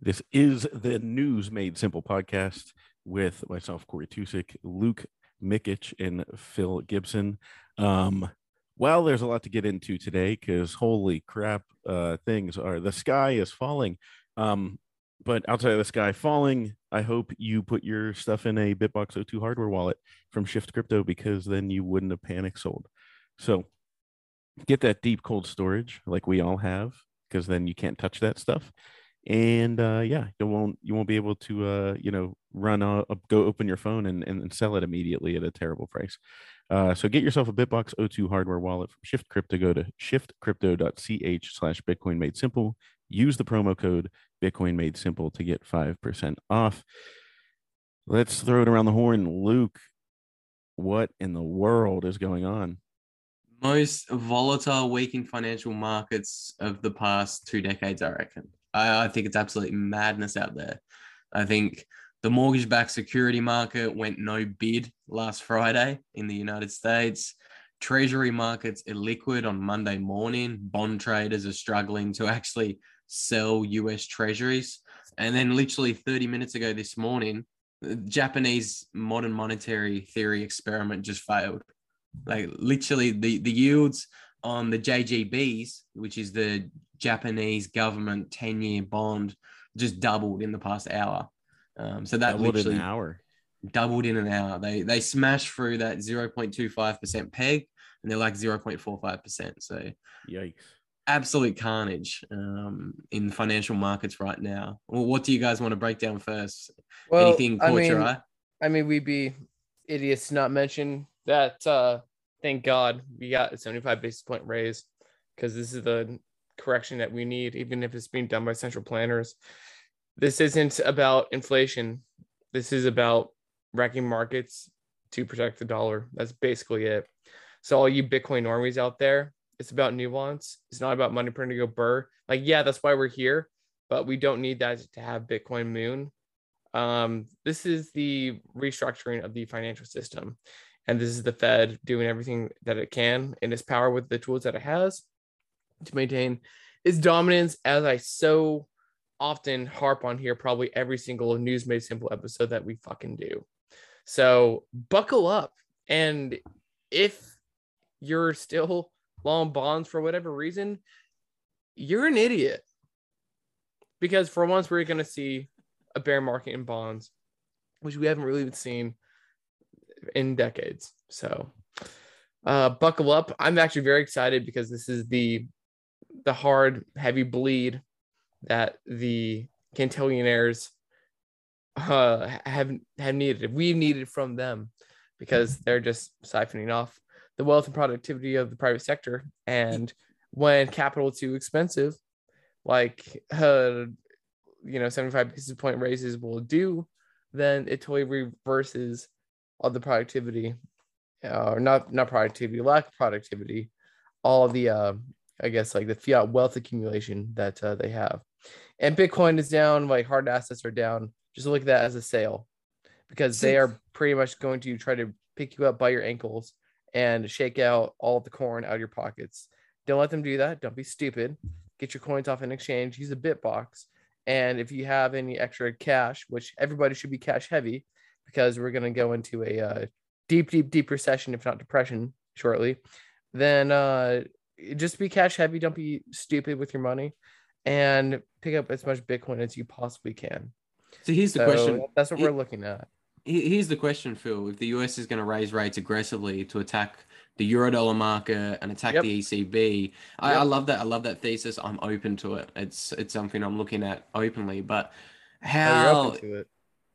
This is the News Made Simple podcast with myself, Cory Tusick, Luke Mikic, and Phil Gibson. Um, well, there's a lot to get into today because holy crap, uh, things are the sky is falling. Um, but outside of the sky falling, I hope you put your stuff in a BitBox02 hardware wallet from Shift Crypto because then you wouldn't have panic sold. So get that deep cold storage like we all have because then you can't touch that stuff and uh, yeah, you won't you won't be able to uh, you know run go open your phone and, and sell it immediately at a terrible price. Uh, so get yourself a BitBox02 hardware wallet from Shift Crypto. Go to shiftcrypto.ch slash Bitcoin Made Simple. Use the promo code Bitcoin Made Simple to get five percent off. Let's throw it around the horn, Luke. What in the world is going on? Most volatile week in financial markets of the past two decades, I reckon. I, I think it's absolute madness out there. I think the mortgage backed security market went no bid last Friday in the United States. Treasury markets illiquid on Monday morning. Bond traders are struggling to actually sell US treasuries. And then, literally 30 minutes ago this morning, the Japanese modern monetary theory experiment just failed. Like, literally, the, the yields on the JGBs, which is the Japanese government 10 year bond, just doubled in the past hour. Um, so that doubled literally in an hour. doubled in an hour. They they smashed through that 0.25% peg and they're like 0.45%. So yikes. Absolute carnage um, in financial markets right now. Well, what do you guys want to break down first? Well, Anything caught I mean, your eye? I mean, we'd be idiots to not mention that uh, thank God we got a 75 basis point raise because this is the correction that we need, even if it's being done by central planners. This isn't about inflation. This is about wrecking markets to protect the dollar. That's basically it. So all you Bitcoin normies out there, it's about nuance. It's not about money printing go burr. Like, yeah, that's why we're here, but we don't need that to have Bitcoin moon. Um, this is the restructuring of the financial system. And this is the Fed doing everything that it can in its power with the tools that it has to maintain its dominance, as I so often harp on here, probably every single News Made Simple episode that we fucking do. So buckle up. And if you're still long bonds for whatever reason, you're an idiot. Because for once, we're going to see a bear market in bonds, which we haven't really seen in decades. So uh, buckle up. I'm actually very excited because this is the the hard, heavy bleed that the Cantillionaires uh, have have needed. We've needed from them because they're just siphoning off the wealth and productivity of the private sector. And when capital is too expensive, like uh, you know, 75 basis point raises will do, then it totally reverses all the productivity, uh, or not not productivity, lack of productivity, all the uh, I guess like the fiat wealth accumulation that uh, they have. And Bitcoin is down, like hard assets are down. Just look at that as a sale because they are pretty much going to try to pick you up by your ankles and shake out all of the corn out of your pockets. Don't let them do that. Don't be stupid. Get your coins off an exchange. Use a Bitbox. And if you have any extra cash, which everybody should be cash heavy because we're going to go into a uh, deep, deep, deep recession, if not depression, shortly, then uh, just be cash heavy. Don't be stupid with your money, and pick up as much Bitcoin as you possibly can. So here's the so question. That's what we're looking at. Here's the question, Phil. If the US is going to raise rates aggressively to attack the eurodollar market and attack yep. the ECB, I, yep. I love that. I love that thesis. I'm open to it. It's it's something I'm looking at openly. But oh, how? Oh,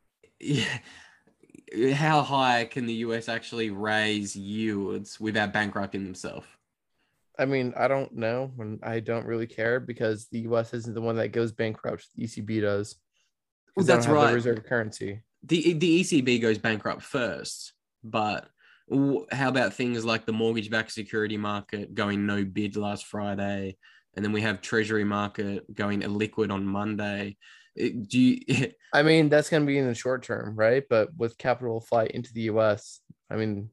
yeah, how high can the US actually raise yields without bankrupting themselves? I mean, I don't know, and I don't really care because the U.S. isn't the one that goes bankrupt. The ECB does. Well, that's right. The reserve currency. The the ECB goes bankrupt first, but how about things like the mortgage-backed security market going no bid last Friday, and then we have Treasury market going illiquid on Monday? Do you? I mean, that's going to be in the short term, right? But with capital flight into the U.S., I mean,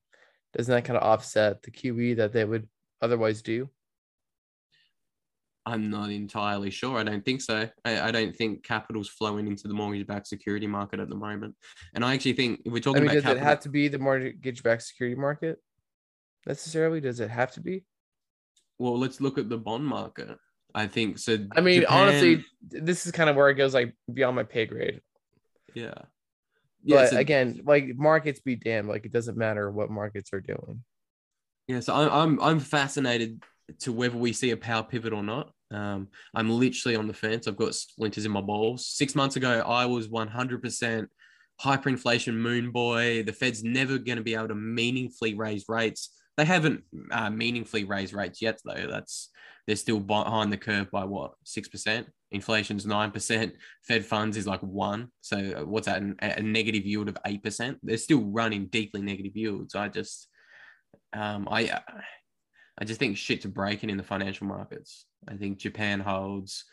doesn't that kind of offset the QE that they would otherwise do? you? I'm not entirely sure. I don't think so. I, I don't think capital's flowing into the mortgage-backed security market at the moment. And I actually think if we're talking I mean, about does capital, it have to be the mortgage-backed security market necessarily? Does it have to be? well, let's look at the bond market. I think so. I mean, Japan- honestly, this is kind of where it goes like beyond my pay grade. yeah. But so- again, like markets be damned. Like it doesn't matter what markets are doing. Yeah, so I'm I'm I'm fascinated to whether we see a Powell pivot or not. Um, I'm literally on the fence. I've got splinters in my balls. Six months ago, I was 100% hyperinflation moon boy. The Fed's never going to be able to meaningfully raise rates. They haven't uh, meaningfully raised rates yet, though. That's they're still behind the curve by what six percent. Inflation's nine percent. Fed funds is like one. So uh, what's that? A, a negative yield of eight percent. They're still running deeply negative yields. I just um, I I just think shit's breaking in the financial markets. I think Japan holds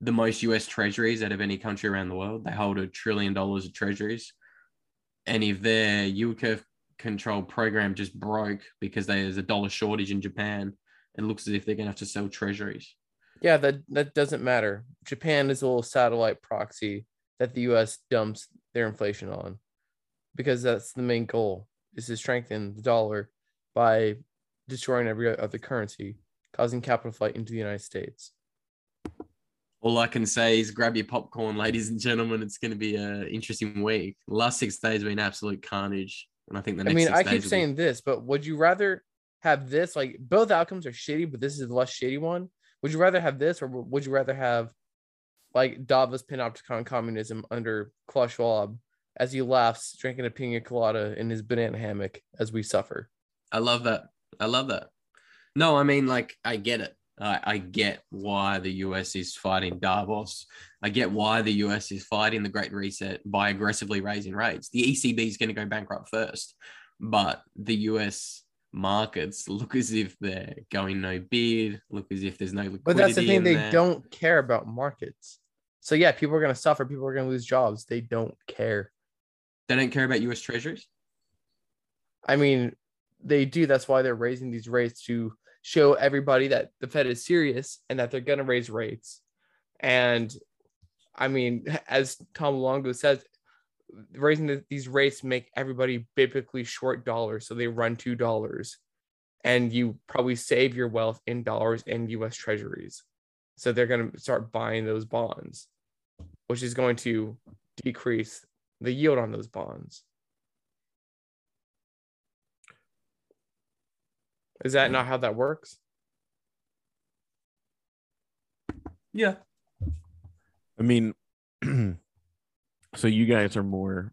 the most US treasuries out of any country around the world. They hold a trillion dollars of treasuries. And if their yield curve control program just broke because there's a dollar shortage in Japan, it looks as if they're going to have to sell treasuries. Yeah, that that doesn't matter. Japan is a little satellite proxy that the U.S. dumps their inflation on, because that's the main goal is to strengthen the dollar by destroying every other currency, causing capital flight into the United States. All I can say is grab your popcorn, ladies and gentlemen. It's going to be an interesting week. The last six days have been absolute carnage. And I think the I mean, I keep will be- saying this, but would you rather have this? Like both outcomes are shitty, but this is the less shitty one. Would you rather have this, or would you rather have like Davos panopticon communism under Klaus Schwab as he laughs, drinking a pina colada in his banana hammock as we suffer? I love that. I love that. No, I mean, like, I get it. I, I get why the US is fighting Davos. I get why the US is fighting the Great Reset by aggressively raising rates. The ECB is going to go bankrupt first, but the US markets look as if they're going no bid, look as if there's no liquidity. But that's the thing, they there. don't care about markets. So yeah, people are gonna suffer. People are gonna lose jobs. They don't care. They don't care about US treasuries. I mean, they do. That's why they're raising these rates to show everybody that the Fed is serious and that they're going to raise rates. And I mean, as Tom Luongo says, raising the, these rates make everybody biblically short dollars. So they run two dollars and you probably save your wealth in dollars in US treasuries. So they're going to start buying those bonds, which is going to decrease the yield on those bonds. Is that not how that works? Yeah. I mean, so you guys are more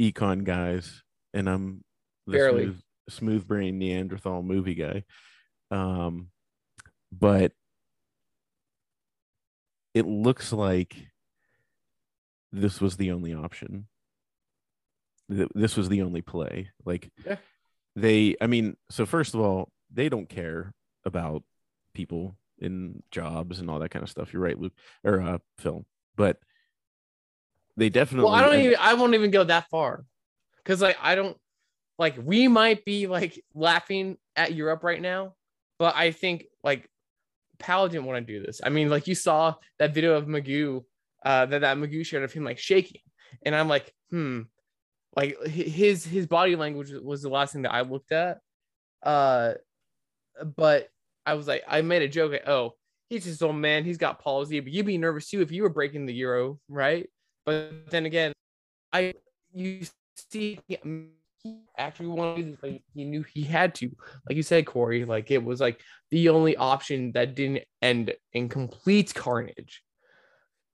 econ guys, and I'm the Barely. smooth, smooth brain Neanderthal movie guy. Um, but it looks like this was the only option. This was the only play. Like, Yeah. They, I mean, so first of all, they don't care about people in jobs and all that kind of stuff. You're right, Luke or uh, Phil, but they definitely. Well, I don't even I won't even go that far. Cause like I don't like we might be like laughing at Europe right now, but I think like Powell didn't want to do this. I mean, like you saw that video of Magoo, uh that, that Magoo shared of him like shaking. And I'm like, hmm, like his his body language was the last thing that I looked at. Uh but I was like, I made a joke like, oh, he's just old man, he's got palsy, but you'd be nervous too if you were breaking the euro, right? But then again, I you see he actually wanted like he knew he had to. Like you said, Cory, like it was like the only option that didn't end in complete carnage.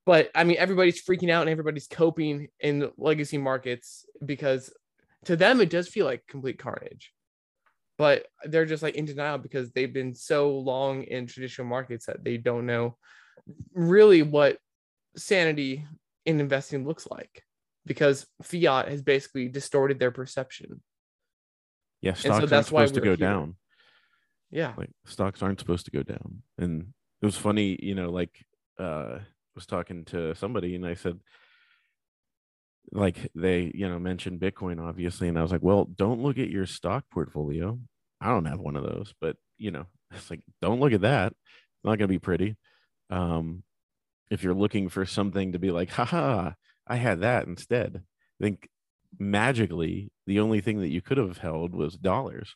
But I mean, everybody's freaking out and everybody's coping in legacy markets because to them it does feel like complete carnage. But they're just like in denial because they've been so long in traditional markets that they don't know really what sanity in investing looks like because fiat has basically distorted their perception. yeah, so stocks aren't that's why supposed to go here. down. Yeah. Like stocks aren't supposed to go down. And it was funny, you know, like uh was talking to somebody and I said like they, you know, mentioned Bitcoin obviously and I was like, "Well, don't look at your stock portfolio. I don't have one of those, but you know, it's like don't look at that. It's Not going to be pretty. Um, if you're looking for something to be like, haha, I had that instead. I think magically the only thing that you could have held was dollars.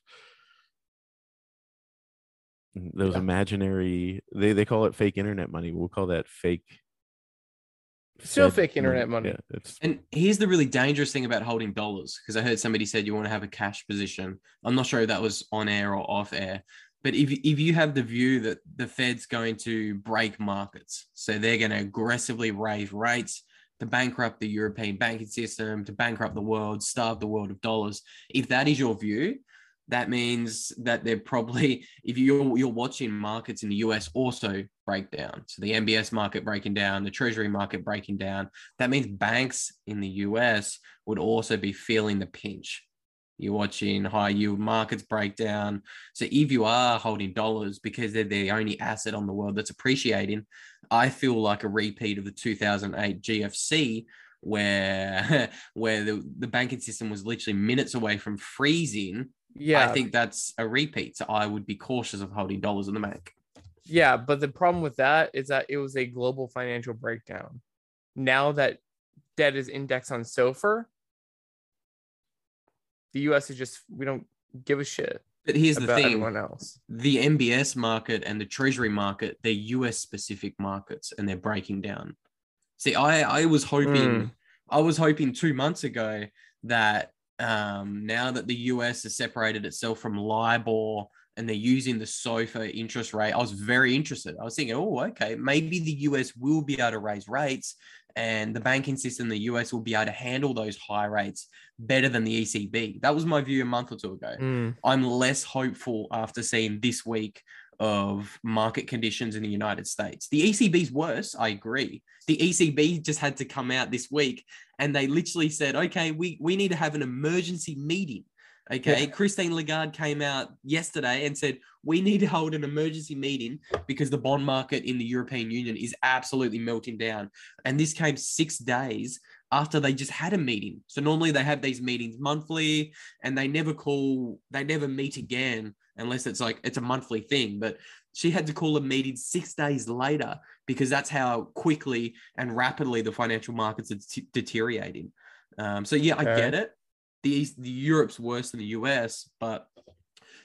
Those Yeah. imaginary they they call it fake internet money. We'll call that fake. Still Fed fake internet money. Yeah, it's And here's the really dangerous thing about holding dollars, because I heard somebody said you want to have a cash position. I'm not sure if that was on air or off air, but if if you have the view that the Fed's going to break markets, so they're going to aggressively raise rates to bankrupt the European banking system, to bankrupt the world, starve the world of dollars. If that is your view, that means that they're probably if you're you're watching markets in the US also break down. So the MBS market breaking down, the treasury market breaking down. That means banks in the US would also be feeling the pinch. You're watching high yield markets break down. So if you are holding dollars because they're the only asset on the world that's appreciating, I feel like a repeat of the 2008 GFC where where the, the banking system was literally minutes away from freezing Yeah, I think that's a repeat. So I would be cautious of holding dollars in the bank. Yeah, but the problem with that is that it was a global financial breakdown. Now that debt is indexed on SOFR, the US is just we don't give a shit But here's the thing everyone else. the MBS market and the treasury market, they're US specific markets and they're breaking down. See, I, I was hoping, Mm. I was hoping two months ago that um, now that the US has separated itself from LIBOR and they're using the SOFR interest rate, I was very interested. I was thinking, oh, okay, maybe the US will be able to raise rates and the banking system in the US will be able to handle those high rates better than the ECB. That was my view a month or two ago. Mm. I'm less hopeful after seeing this week of market conditions in the United States. The ECB's worse, I agree. The ECB just had to come out this week and they literally said, okay, we, we need to have an emergency meeting. Okay. Yeah. Christine Lagarde came out yesterday and said, we need to hold an emergency meeting because the bond market in the European Union is absolutely melting down. And this came six days after they just had a meeting. So normally they have these meetings monthly and they never call, they never meet again unless it's like it's a monthly thing. But she had to call a meeting six days later because that's how quickly and rapidly the financial markets are t- deteriorating. Um, so yeah, I Okay. get it. The East, the Europe's worse than the US, but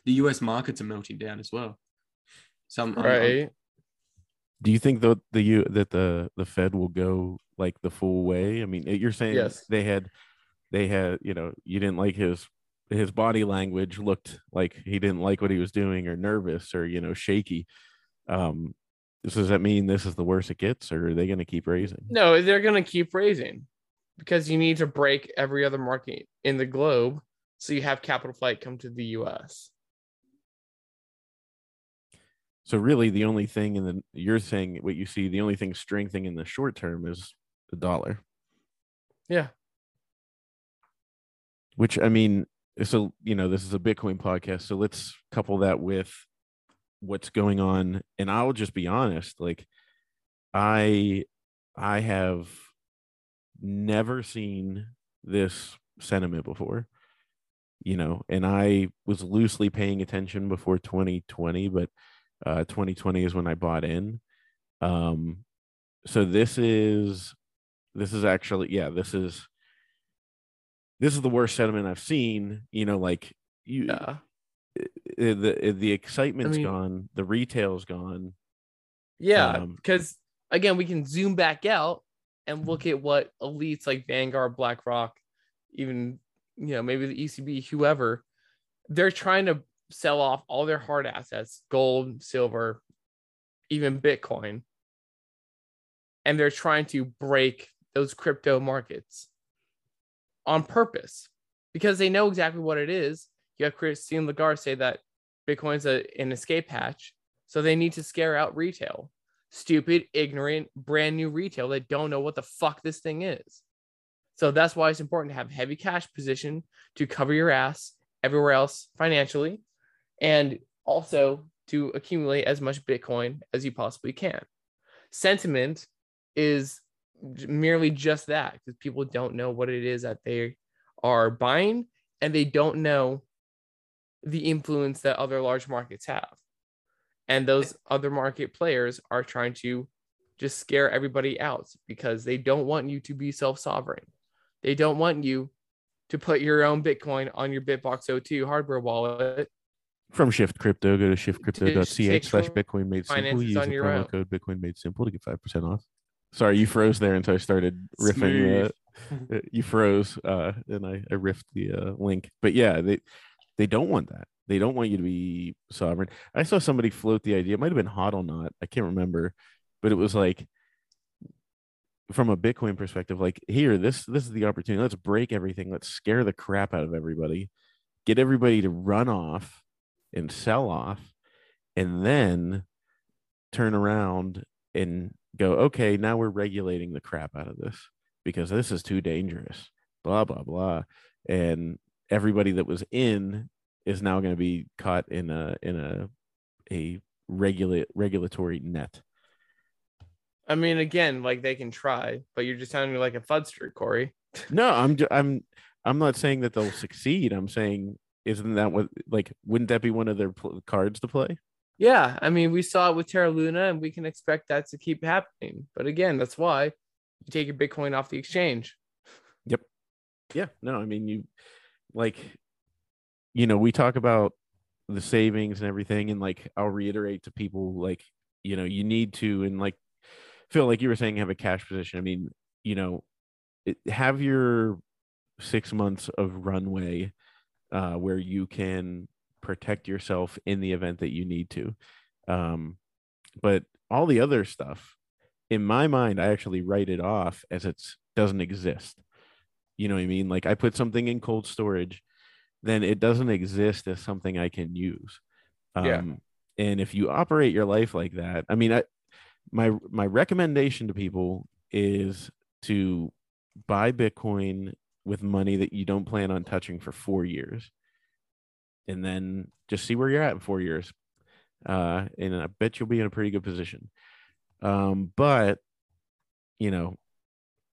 the US markets are melting down as well. So I'm, I'm- I'm- Right. Do you think that the you that the the Fed will go like the full way? I mean, you're saying Yes. they had they had you know you didn't like his his body language looked like he didn't like what he was doing or nervous or you know shaky. Um, does that mean this is the worst it gets, or are they going to keep raising? No, they're gonna keep raising because you need to break every other market in the globe so you have capital flight come to the US. So really, the only thing in the you're saying what you see, the only thing strengthening in the short term is the dollar. Yeah. Which I mean, so you know, this is a Bitcoin podcast, so let's couple that with what's going on. And I'll just be honest, like I I have never seen this sentiment before. You know, and I was loosely paying attention before 2020, but uh 2020 is when I bought in. Um so this is this is actually yeah, this is this is the worst sentiment I've seen, you know, like you Yeah. the the excitement's mean- gone, the retail's gone. Yeah, Um, because again, we can zoom back out and look Mm-hmm. at what elites like Vanguard, BlackRock, even you know maybe the ECB, whoever, they're trying to sell off all their hard assets, gold, silver, even Bitcoin, and they're trying to break those crypto markets on purpose because they know exactly what it is. You have Christine Lagarde say that Bitcoin's a, an escape hatch, so they need to scare out retail stupid, ignorant, brand new retail that don't know what the fuck this thing is. So that's why it's important to have heavy cash position to cover your ass everywhere else financially, and also to accumulate as much Bitcoin as you possibly can. Sentiment is merely just that because people don't know what it is that they are buying and they don't know the influence that other large markets have. And those other market players are trying to just scare everybody out because they don't want you to be self sovereign. They don't want you to put your own Bitcoin on your BitBox02 hardware wallet. From Shift Crypto, go to shiftcrypto.ch slash Bitcoin made simple. Use on the your promo own. code Bitcoin made simple to get 5% off. Sorry, you froze there until I started riffing. Uh, uh, you froze uh, and I, I riffed the uh, link. But yeah, they they don't want that. They don't want you to be sovereign. I saw somebody float the idea. It might have been Hodlonaut. I can't remember, but it was like from a Bitcoin perspective, like here, this this is the opportunity. Let's break everything. Let's scare the crap out of everybody. Get everybody to run off and sell off, and then turn around and go, okay, now we're regulating the crap out of this because this is too dangerous. Blah blah blah. And everybody that was in is now going to be caught in a in a a regulate regulatory net. I mean, again, like they can try, but you're just sounding like a fudster, Cory. No, I'm I'm I'm not saying that they'll succeed. I'm saying isn't that what like wouldn't that be one of their cards to play? Yeah, I mean, we saw it with Terra Luna, and we can expect that to keep happening. But again, that's why you take your Bitcoin off the exchange. Yep. Yeah, no, I mean you like you know, we talk about the savings and everything and like I'll reiterate to people like you know, you need to and like Phil like you were saying have a cash position. I mean, you know, it, have your 6 months of runway uh where you can protect yourself in the event that you need to. Um but all the other stuff in my mind I actually write it off as it doesn't exist. You know what I mean? Like I put something in cold storage, then it doesn't exist as something I can use. Um, Yeah. And if you operate your life like that, I mean, I, my my recommendation to people is to buy Bitcoin with money that you don't plan on touching for four years, and then just see where you're at in four years. Uh, and I bet you'll be in a pretty good position. Um, but you know,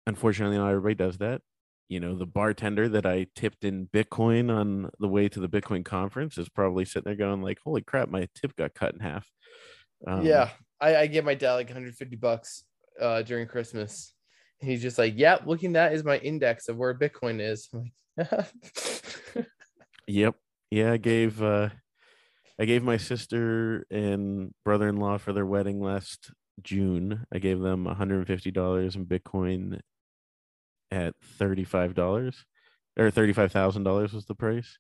unfortunately, not everybody does that you know the bartender that i tipped in bitcoin on the way to the bitcoin conference is probably sitting there going like holy crap my tip got cut in half um, yeah, I, I give my dad like 150 bucks uh, during Christmas. And he's just like, "Yeah, looking that is my index of where Bitcoin is." I'm like, yep yeah i gave uh i gave my sister and brother-in-law for their wedding last june. I gave them $150 in bitcoin at $35 or $35000 was the price.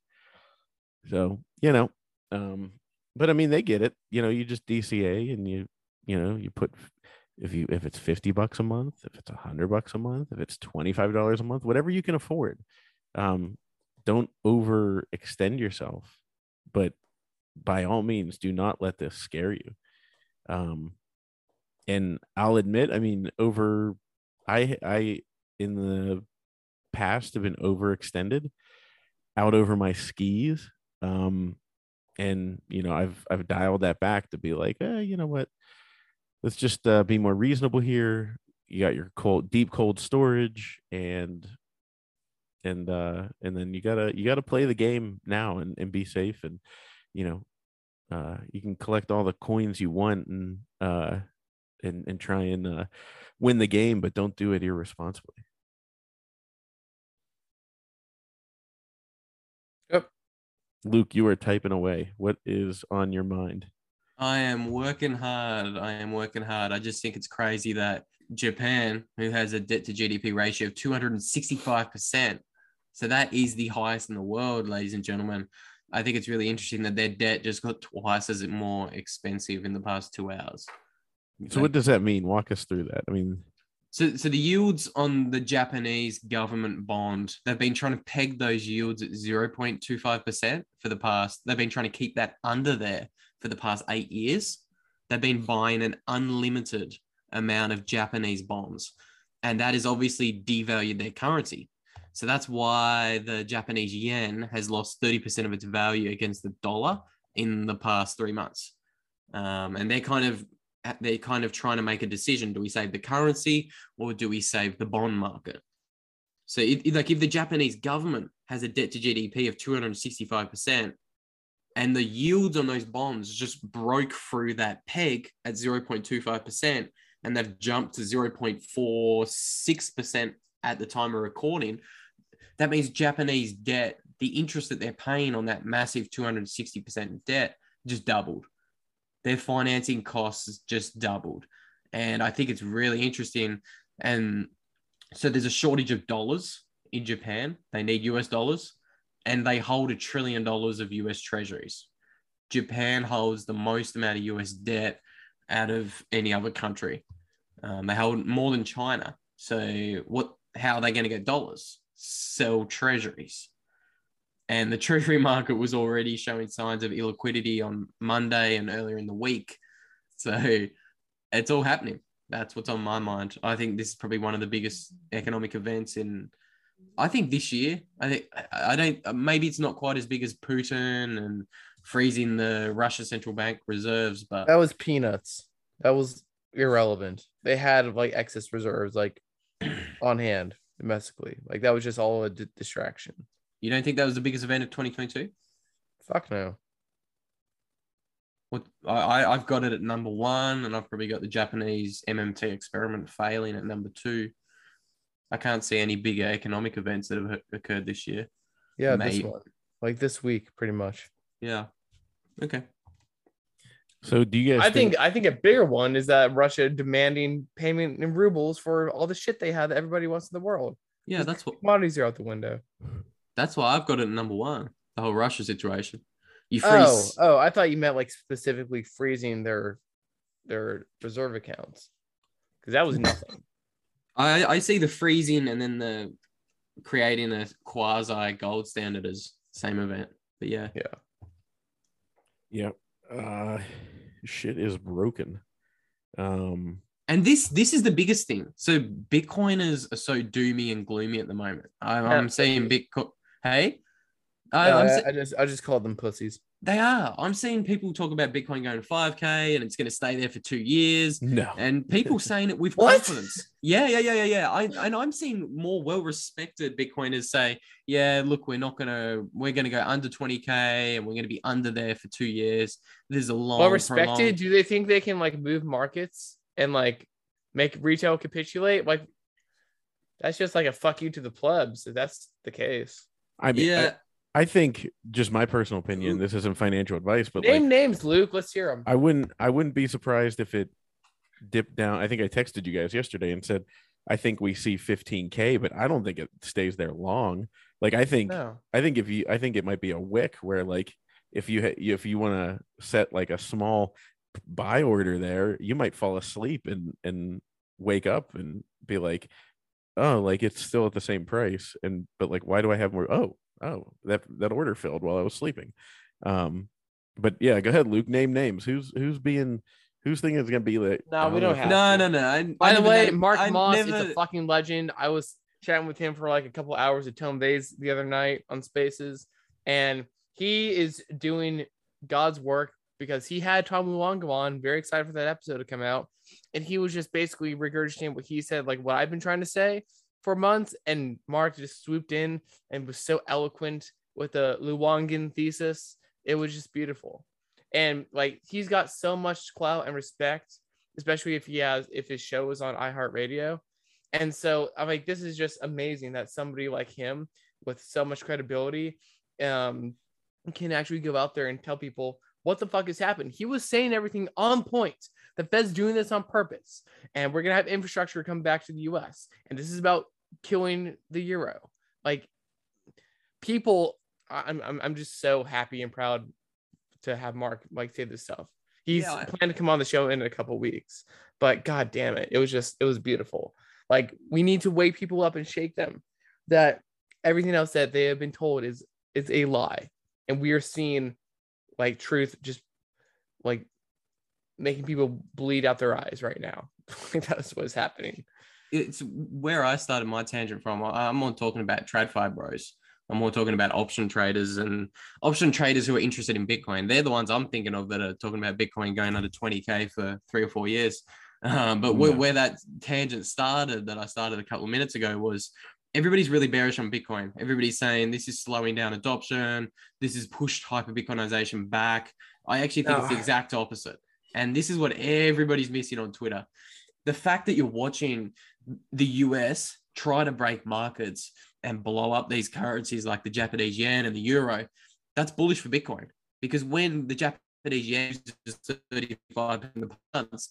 So you know um but i mean they get it. You know you just dca and you you know you put if you if it's 50 bucks a month if it's 100 bucks a month if it's $25 a month whatever you can afford. Um don't overextend yourself but by all means do not let this scare you. Um and i'll admit i mean over i i in the past have been overextended out over my skis. Um and you know i've i've dialed that back to be like eh, you know what? Let's just uh, be more reasonable here. You got your cold deep cold storage and and uh and then you gotta you gotta play the game now and, and be safe and you know uh you can collect all the coins you want and uh and and try and uh win the game but don't do it irresponsibly Yep. luke you are typing away what is on your mind I am working hard. I am working hard. I just think it's crazy that Japan, who has a debt to GDP ratio of 265%, so that is the highest in the world, ladies and gentlemen. I think it's really interesting that their debt just got twice as it more expensive in the past two hours. so what does that mean walk us through that i mean So, so the yields on the Japanese government bond, they've been trying to peg those yields at 0.25% for the past, they've been trying to keep that under there for the past eight years. They've been buying an unlimited amount of Japanese bonds. And that has obviously devalued their currency. So that's why the Japanese yen has lost 30% of its value against the dollar in the past three months. Um, and they're kind of they're kind of trying to make a decision. Do we save the currency or do we save the bond market? So, if, like, if the Japanese government has a debt to GDP of 265%, and the yields on those bonds just broke through that peg at 0.25% and they've jumped to 0.46% at the time of recording that means japanese debt the interest that they're paying on that massive 260% debt just doubled their financing costs just doubled and i think it's really interesting and so there's a shortage of dollars in japan they need us dollars and they hold a trillion dollars of US treasuries. Japan holds the most amount of US debt out of any other country. Um, they hold more than China. So what? How are they going to get dollars? Sell treasuries. And the treasury market was already showing signs of illiquidity on Monday and earlier in the week. So it's all happening. That's what's on my mind. I think this is probably one of the biggest economic events in I think this year, I think I don't. Maybe it's not quite as big as Putin and freezing the Russia central bank reserves, but that was peanuts. That was irrelevant. They had like excess reserves like on hand domestically. Like that was just all a d- distraction. You don't think that was the biggest event of 2022? Fuck no. What I I've got it at number one, and I've probably got the Japanese MMT experiment failing at number two. I can't see any bigger economic events that have occurred this year. Yeah, Maybe. this one, like this week, pretty much. Yeah. Okay. So do you guys? I think, think I think a bigger one is that Russia demanding payment in rubles for all the shit they have that everybody wants in the world. Yeah, that's what commodities are out the window. That's why I've got it number one. The whole Russia situation. You freeze. Oh, oh, I thought you meant like specifically freezing their their reserve accounts because that was nothing. I, I see the freezing and then the creating a quasi gold standard as same event. But yeah. Yeah. Yeah. Uh shit is broken. Um and this this is the biggest thing. So Bitcoiners are so doomy and gloomy at the moment. I'm, I'm seeing Bitcoin. Hey, I, uh, I just I just called them pussies. They are. I'm seeing people talk about Bitcoin going to 5K and it's going to stay there for two years. No. And people saying it with confidence. Yeah, yeah, yeah, yeah, yeah. I and I'm seeing more well-respected Bitcoiners say, yeah, look, we're not gonna we're gonna go under 20K and we're gonna be under there for two years. There's a long well respected. Prolonged... Do they think they can like move markets and like make retail capitulate? Like that's just like a fuck you to the plebs if that's the case. I mean, yeah. I think just my personal opinion. This isn't financial advice, but name like, names, Luke. Let's hear them. I wouldn't. I wouldn't be surprised if it dipped down. I think I texted you guys yesterday and said I think we see 15k, but I don't think it stays there long. Like I think, no. I think if you, I think it might be a wick where like if you if you want to set like a small buy order there, you might fall asleep and and wake up and be like, oh, like it's still at the same price, and but like why do I have more? Oh, oh that that order filled while I was sleeping. Um, but yeah, go ahead, Luke. Name names. Who's who's being who's thinking is gonna be like? No, we don't have. No, no, no. I, By I the way, Mark I Moss never... is a fucking legend. I was chatting with him for like a couple hours at Tone Vays the other night on Spaces, and he is doing God's work because he had Tom Luongo on. Very excited for that episode to come out, and he was just basically regurgitating what he said, like what I've been trying to say for months, and Mark just swooped in and was so eloquent with the Luongan thesis. It was just beautiful. And like he's got so much clout and respect, especially if he has if his show is on iHeartRadio. And so I'm like, this is just amazing that somebody like him with so much credibility um can actually go out there and tell people what the fuck has happened. He was saying everything on point. The Fed's doing this on purpose, and we're gonna have infrastructure come back to the U.S. And this is about killing the euro. Like people, I'm I'm I'm just so happy and proud to have Mark like say this stuff. He's yeah. planning to come on the show in a couple weeks, but god damn it, it was just it was beautiful. Like we need to wake people up and shake them that everything else that they have been told is is a lie, and we are seeing like truth just like making people bleed out their eyes right now. That's what's happening it's where I started my tangent from. I'm more talking about TradFi bros. I'm more talking about option traders and option traders who are interested in Bitcoin. They're the ones I'm thinking of that are talking about Bitcoin going under 20K for three or four years. Um, but yeah. where, where that tangent started, that I started a couple of minutes ago, was everybody's really bearish on Bitcoin. Everybody's saying this is slowing down adoption. This has pushed hyper Bitcoinization back. I actually think it's the exact opposite. And this is what everybody's missing on Twitter. The fact that you're watching the US try to break markets and blow up these currencies like the Japanese yen and the euro, that's bullish for Bitcoin. Because when the Japanese yen is 35 in the pounds,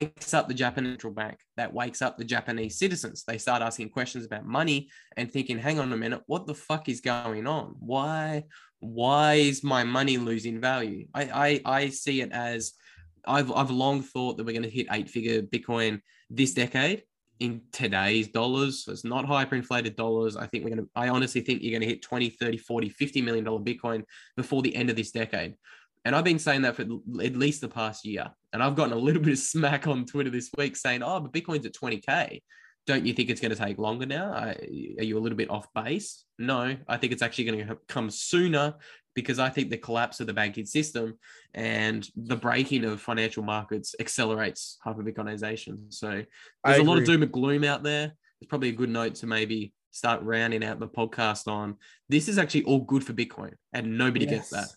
wakes up the Japanese central bank, that wakes up the Japanese citizens. They start asking questions about money and thinking, hang on a minute, what the fuck is going on? Why, why is my money losing value? I, I, I see it as I've, I've long thought that we're going to hit eight figure Bitcoin this decade in today's dollars. So it's not hyperinflated dollars. I think we're going to, I honestly think you're going to hit 20, 30, 40, 50 million dollar Bitcoin before the end of this decade. And I've been saying that for at least the past year. And I've gotten a little bit of smack on Twitter this week saying, oh, but Bitcoin's at 20K. Don't you think it's going to take longer now? Are you a little bit off base? No, I think it's actually going to come sooner because I think the collapse of the banking system and the breaking of financial markets accelerates hyperbitcoinization. So there's a lot of doom and gloom out there. It's probably a good note to maybe start rounding out the podcast on. This is actually all good for Bitcoin, and nobody yes. gets that.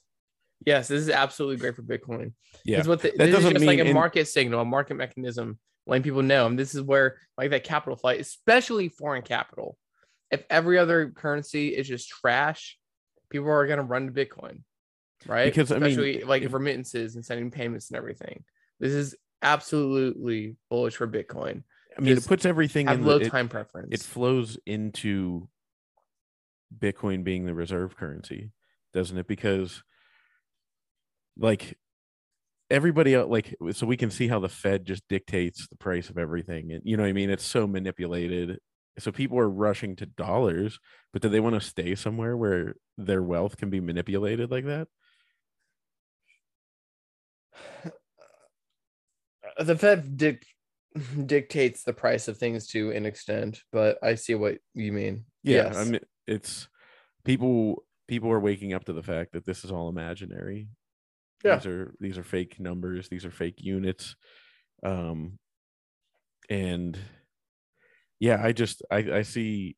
Yes, this is absolutely great for Bitcoin. Yeah, what the, that this is just like a in... market signal, a market mechanism, letting people know. And this is where like that capital flight, especially foreign capital. If every other currency is just trash, people are going to run to Bitcoin, right? Because especially I mean, like if, remittances and sending payments and everything. This is absolutely bullish for Bitcoin. I mean, just it puts everything in low the, time it, preference. It flows into Bitcoin being the reserve currency, doesn't it? Because like everybody else like so we can see how the fed just dictates the price of everything and you know what i mean it's so manipulated so people are rushing to dollars but do they want to stay somewhere where their wealth can be manipulated like that the fed dic- dictates the price of things to an extent but i see what you mean yeah yes. i mean it's people people are waking up to the fact that this is all imaginary yeah. These are these are fake numbers. These are fake units. Um, and yeah, I just I I see.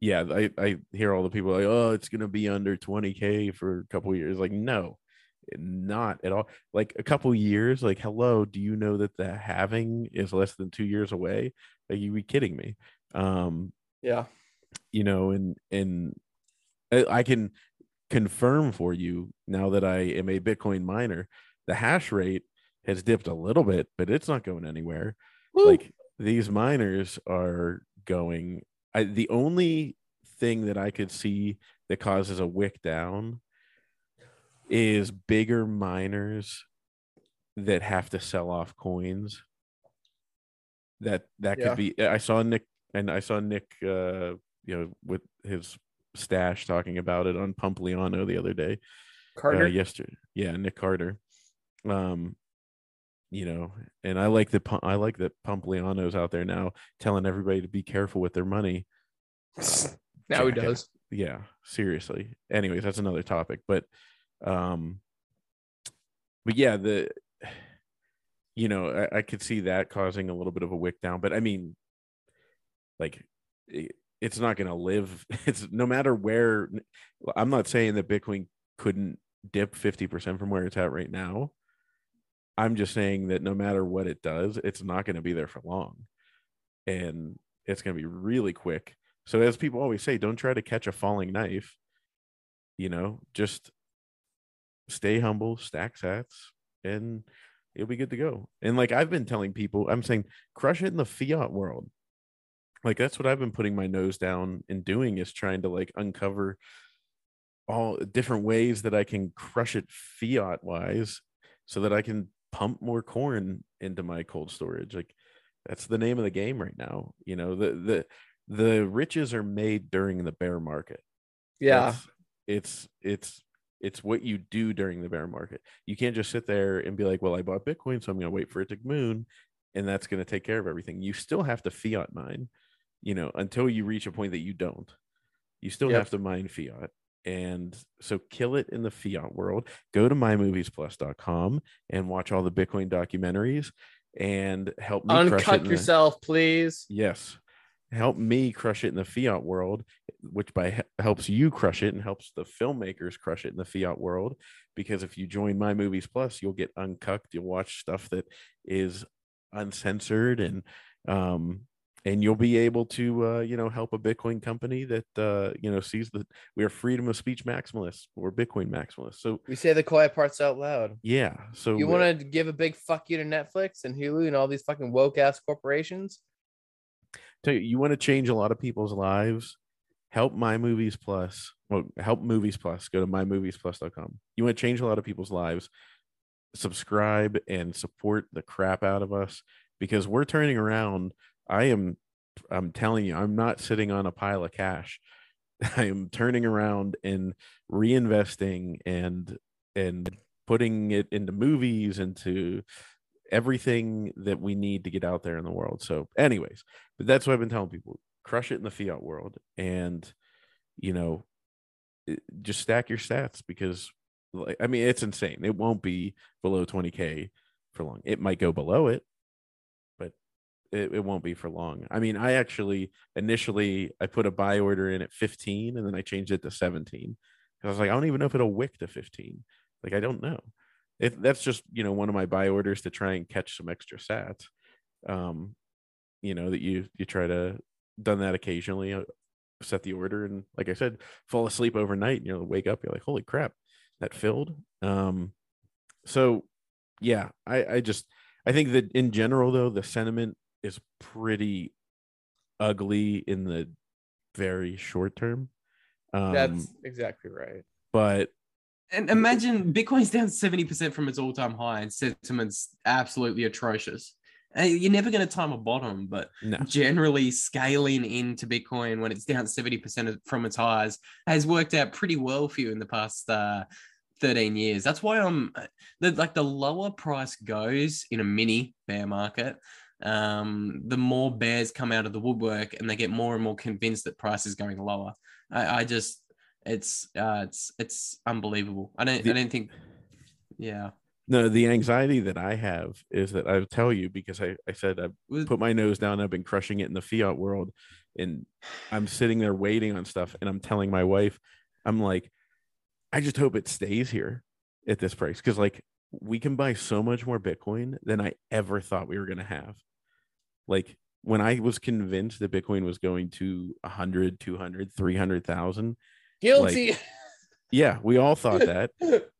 Yeah, I I hear all the people like, oh, it's gonna be under twenty k for a couple years. Like, no, not at all. Like a couple years. Like, hello, do you know that the halving is less than two years away? Are you be kidding me? Um, yeah. You know, and and I can confirm for you now that I am a Bitcoin miner, the hash rate has dipped a little bit, but it's not going anywhere. Woo. Like these miners are going. I, the only thing that I could see that causes a wick down is bigger miners that have to sell off coins. That that could be. I saw Nick and I saw Nick. Uh, you know, with his stash talking about it on Pumpliano the other day. Carter uh, yesterday. Yeah, Nick Carter. Um, you know, and I like that I like that Pumpliano's out there now telling everybody to be careful with their money. now he does. Yeah, seriously. Anyways, that's another topic, but um but yeah, the you know, I, I could see that causing a little bit of a wick down, but I mean like it's not going to live. It's no matter where. I'm not saying that Bitcoin couldn't dip 50% from where it's at right now. I'm just saying that no matter what it does, it's not going to be there for long. And it's going to be really quick. So, as people always say, don't try to catch a falling knife. You know, just stay humble, stack sats, and it'll be good to go. And like I've been telling people, I'm saying crush it in the fiat world like that's what i've been putting my nose down and doing is trying to like uncover all different ways that i can crush it fiat wise so that i can pump more corn into my cold storage like that's the name of the game right now you know the the the riches are made during the bear market. Yeah. It's it's it's what you do during the bear market. You can't just sit there and be like well i bought bitcoin so i'm going to wait for it to moon and that's going to take care of everything. You still have to fiat mine you know, until you reach a point that you don't, you still yep. have to mine fiat. And so kill it in the fiat world. Go to mymoviesplus.com and watch all the Bitcoin documentaries and help me uncut yourself, the... please. Yes. help me crush it in the fiat world, which by helps you crush it and helps the filmmakers crush it in the fiat world. Because if you join my movies plus, you'll get uncucked. You'll watch stuff that is uncensored and um and you'll be able to uh, you know help a bitcoin company that uh, you know sees that we are freedom of speech maximalists or bitcoin maximalists. So we say the quiet parts out loud. Yeah so you want to give a big fuck you to netflix and hulu and all these fucking woke ass corporations? Tell you, you want to change a lot of people's lives? Help my movies plus. Well help movies plus. Go to mymoviesplus.com you want to change a lot of people's lives? Subscribe and support the crap out of us because we're turning around i am i'm telling you i'm not sitting on a pile of cash. I am turning around and reinvesting and and putting it into movies into everything that we need to get out there in the world. So anyways but that's what i've been telling people. Crush it in the fiat world and you know just stack your sats because like i mean it's insane. It won't be below 20k for long. It might go below it it, it won't be for long. I mean i actually initially i put a buy order in at 15 and then i changed it to 17 because i was like i don't even know if it'll wick to 15 like i don't know. If that's just you know one of my buy orders to try and catch some extra sats um you know that you you try to done that occasionally uh, set the order and like i said fall asleep overnight and you know wake up you're like holy crap that filled? Um so yeah i i just i think that in general though the sentiment is pretty ugly in the very short term um that's exactly right but and imagine bitcoin's down 70% from its all-time high and sentiment's absolutely atrocious you're never going to time a bottom, but no. generally scaling into Bitcoin when it's down 70% from its highs has worked out pretty well for you in the past uh, 13 years. That's why I'm the, like the lower price goes in a mini bear market, um, the more bears come out of the woodwork and they get more and more convinced that price is going lower. I, I just, it's, uh, it's, it's unbelievable. I don't, the, I don't think, yeah no the anxiety that i have is that i tell you because i, I said i put my nose down i've been crushing it in the fiat world and i'm sitting there waiting on stuff and i'm telling my wife i'm like i just hope it stays here at this price because like we can buy so much more bitcoin than i ever thought we were going to have like when i was convinced that bitcoin was going to 100 200 300000 guilty like, yeah, we all thought that.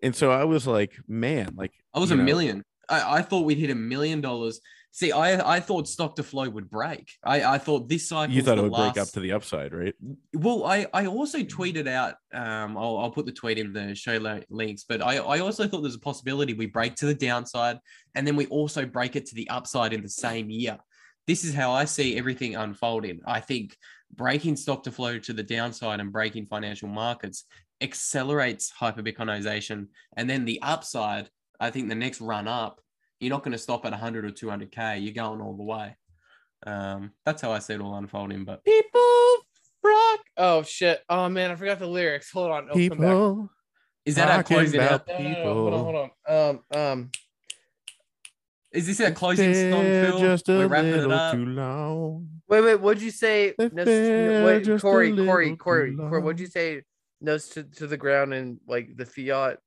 and so I was like, man, like I was a know. million. I, I thought we'd hit a million dollars. See, I, I thought stock to flow would break. I, I thought this cycle. You thought it would last... break up to the upside, right? Well, I, I also tweeted out. Um, I'll, I'll put the tweet in the show links, but I, I also thought there's a possibility we break to the downside, and then we also break it to the upside in the same year. This is how I see everything unfolding. I think breaking stock to flow to the downside and breaking financial markets accelerates hyperbitcoinization. And then the upside, I think the next run up, you're not going to stop at 100 or 200K. You're going all the way. Um, that's how I see it all unfolding. But people rock. Oh, shit. Oh, man. I forgot the lyrics. Hold on. Oh, people. Is that our closing out? People. No, no, no, hold on. Hold on. Um, um, is this a closing song, Phil? Just a We're wrapping it up. Too long. Wait, wait. What'd you say? No, wait, Cory, Cory, Cory, Cory. What'd you say? nose to, to the ground and like the fiat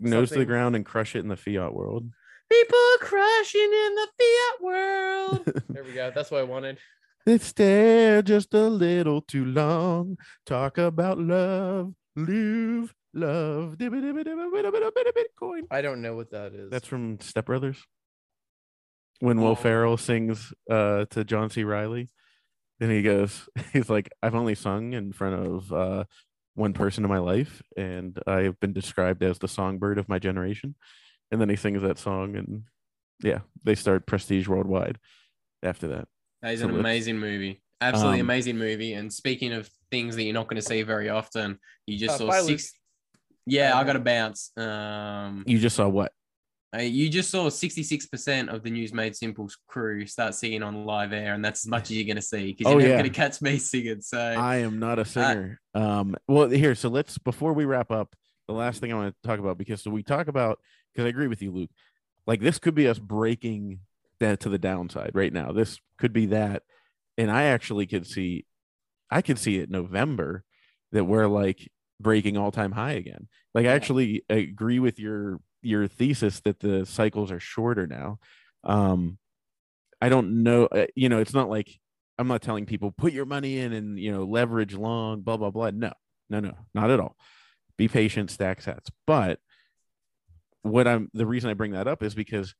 nose to the ground and crush it in the fiat world people crushing in the fiat world there we go that's what i wanted they stare just a little too long talk about love love, love bitcoin i don't know what that is that's from step brothers when will oh. ferrell sings uh to john c Reilly, and he goes he's like i've only sung in front of uh one person in my life, and I have been described as the songbird of my generation. And then he sings that song, and yeah, they start Prestige Worldwide after that. That is so an amazing movie. Absolutely um, amazing movie. And speaking of things that you're not going to see very often, you just uh, saw six. Yeah, I got to bounce. Um, you just saw what? Uh, you just saw 66% of the News Made Simple crew start singing on live air, and that's as much as you're going to see because you're oh, never yeah. going to catch me singing. So I am not a uh, singer. Uh, um, well, here, so let's before we wrap up, the last thing I want to talk about because so we talk about because I agree with you, Luke. Like this could be us breaking that to the downside right now. This could be that, and I actually could see, I could see it November that we're like breaking all time high again. Like I actually agree with your your thesis that the cycles are shorter now. Um, I don't know, uh, you know, it's not like I'm not telling people put your money in and you know leverage long, blah blah blah. No, no, no, not at all. Be patient, stack sats, But what I'm the reason I bring that up is because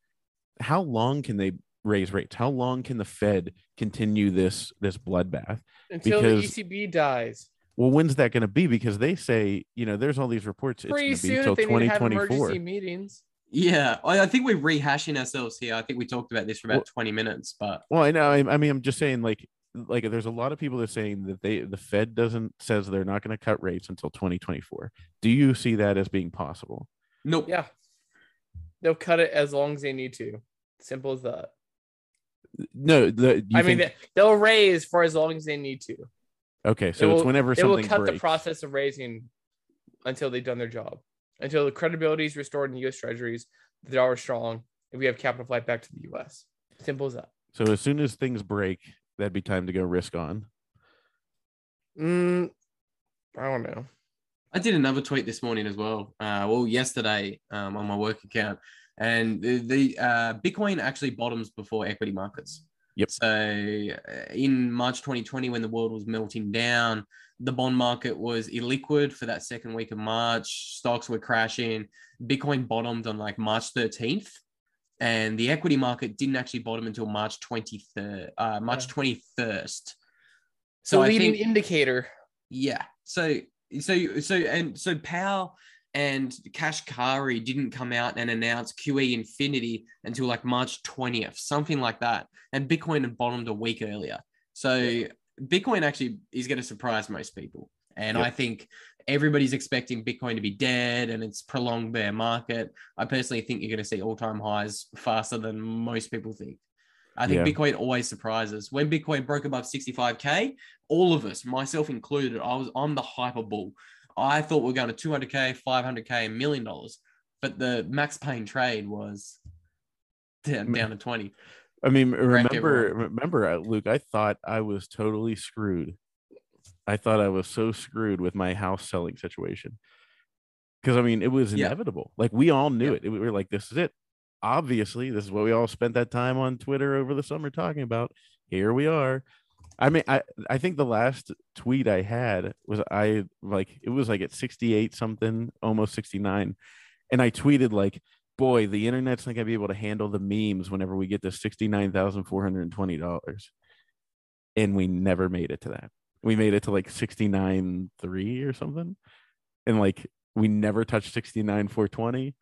how long can they raise rates? How long can the Fed continue this this bloodbath until because, the ECB dies? Well, when's that going to be? Because they say, you know, there's all these reports. Pretty it's soon, until 2024. meetings. Yeah, I, I, think we're rehashing ourselves here. I think we talked about this for about well, 20 minutes, but well, I know. I, I mean, I'm just saying, like, like there's a lot of people that are saying that they the Fed doesn't says they're not going to cut rates until 2024. Do you see that as being possible? Nope. Yeah, they'll cut it as long as they need to. Simple as that. No, the I think... mean they'll raise for as long as they need to. Okay, so it it's will, whenever something will cut breaks. the process of raising until they've done their job, until the credibility is restored in the U.S. Treasuries, the dollar is strong, and we have capital flight back to the U.S. Simple as that. So as soon as things break, that'd be time to go risk on. Mm, I don't know. I did another tweet this morning as well. Uh, well, yesterday um, on my work account, and the, the uh, Bitcoin actually bottoms before equity markets. Yep. So uh, in March 2020, when the world was melting down, the bond market was illiquid for that second week of March. Stocks were crashing. Bitcoin bottomed on like March 13th, and the equity market didn't actually bottom until March 23rd, uh, March 21st. So, leading think, indicator. Yeah. So so so and so Powell and Kashkari didn't come out and announce QE Infinity until like March 20th, something like that. And Bitcoin had bottomed a week earlier. So Bitcoin actually is going to surprise most people. And yep. I think everybody's expecting Bitcoin to be dead and it's prolonged bear market. I personally think you're going to see all time highs faster than most people think. I think yeah. Bitcoin always surprises. When Bitcoin broke above 65k, all of us, myself included, I was I'm the hyper bull. I thought we are going to 200k, 500k, a million dollars, but the max pain trade was down, down to 20. I mean, remember, remember, uh, Luke, I thought I was totally screwed. I thought I was so screwed with my house selling situation. Because I mean, it was inevitable. Yeah. Like we all knew yeah. it. We were like, this is it. Obviously, this is what we all spent that time on Twitter over the summer talking about. Here we are. I mean, I I think the last tweet I had was I like it was like at 68 something, almost 69. And I tweeted like, boy, the internet's not gonna be able to handle the memes whenever we get to $69,420. And we never made it to that. We made it to like 69.3 or something. And like we never touched 69,420.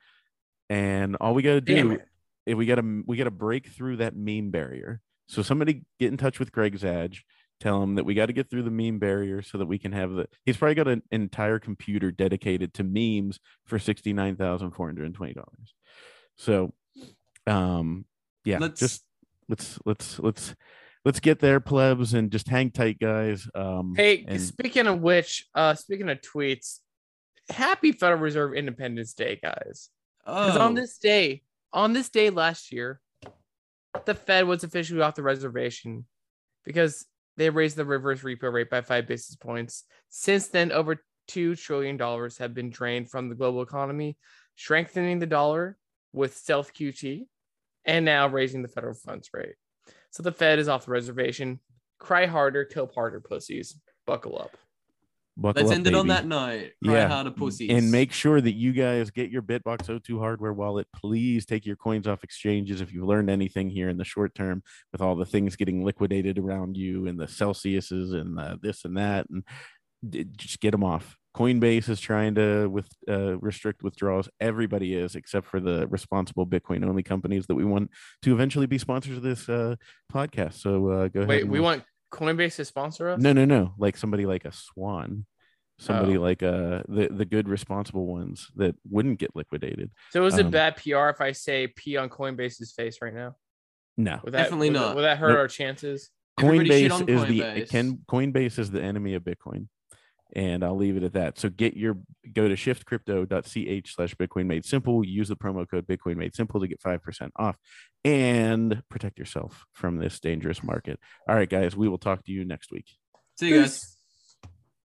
And all we gotta do is we gotta we gotta break through that meme barrier so somebody get in touch with Greg Zadge, tell him that we got to get through the meme barrier so that we can have the. He's probably got an entire computer dedicated to memes for sixty nine thousand four hundred and twenty dollars. So, um, yeah, let's, just let's let's let's let's get there, plebs, and just hang tight, guys. Um, hey, and... speaking of which, uh, speaking of tweets, happy Federal Reserve Independence Day, guys. Because oh. on this day, on this day last year, the Fed was officially off the reservation because they raised the reverse repo rate by five basis points. Since then, over $2 trillion have been drained from the global economy, strengthening the dollar with stealth QT and now raising the federal funds rate. So the Fed is off the reservation. Cry harder, kill harder, pussies. Buckle up. Buckle Let's up, end baby. it on that note. Cry yeah. harder, pussies. And make sure that you guys get your BitBox02 hardware wallet. Please take your coins off exchanges if you've learned anything here in the short term with all the things getting liquidated around you and the Celsiuses and the this and that. And just get them off. Coinbase is trying to with uh, restrict withdrawals. Everybody is, except for the responsible Bitcoin only companies that we want to eventually be sponsors of this uh, podcast. So uh, go Wait, ahead. Wait, we want Coinbase to sponsor us? No, no, no. Like somebody like a Swan, somebody oh. like uh the the good responsible ones that wouldn't get liquidated. So is it um, bad PR if I say pee on Coinbase's face right now? No, would that, definitely would not. Will that hurt nope. our chances? Coinbase is Coinbase. the can Coinbase is the enemy of Bitcoin. And I'll leave it at that. So get your go to shiftcrypto.ch slash Bitcoin made simple. Use the promo code Bitcoin made simple to get 5% off and protect yourself from this dangerous market. All right, guys, we will talk to you next week. See you guys.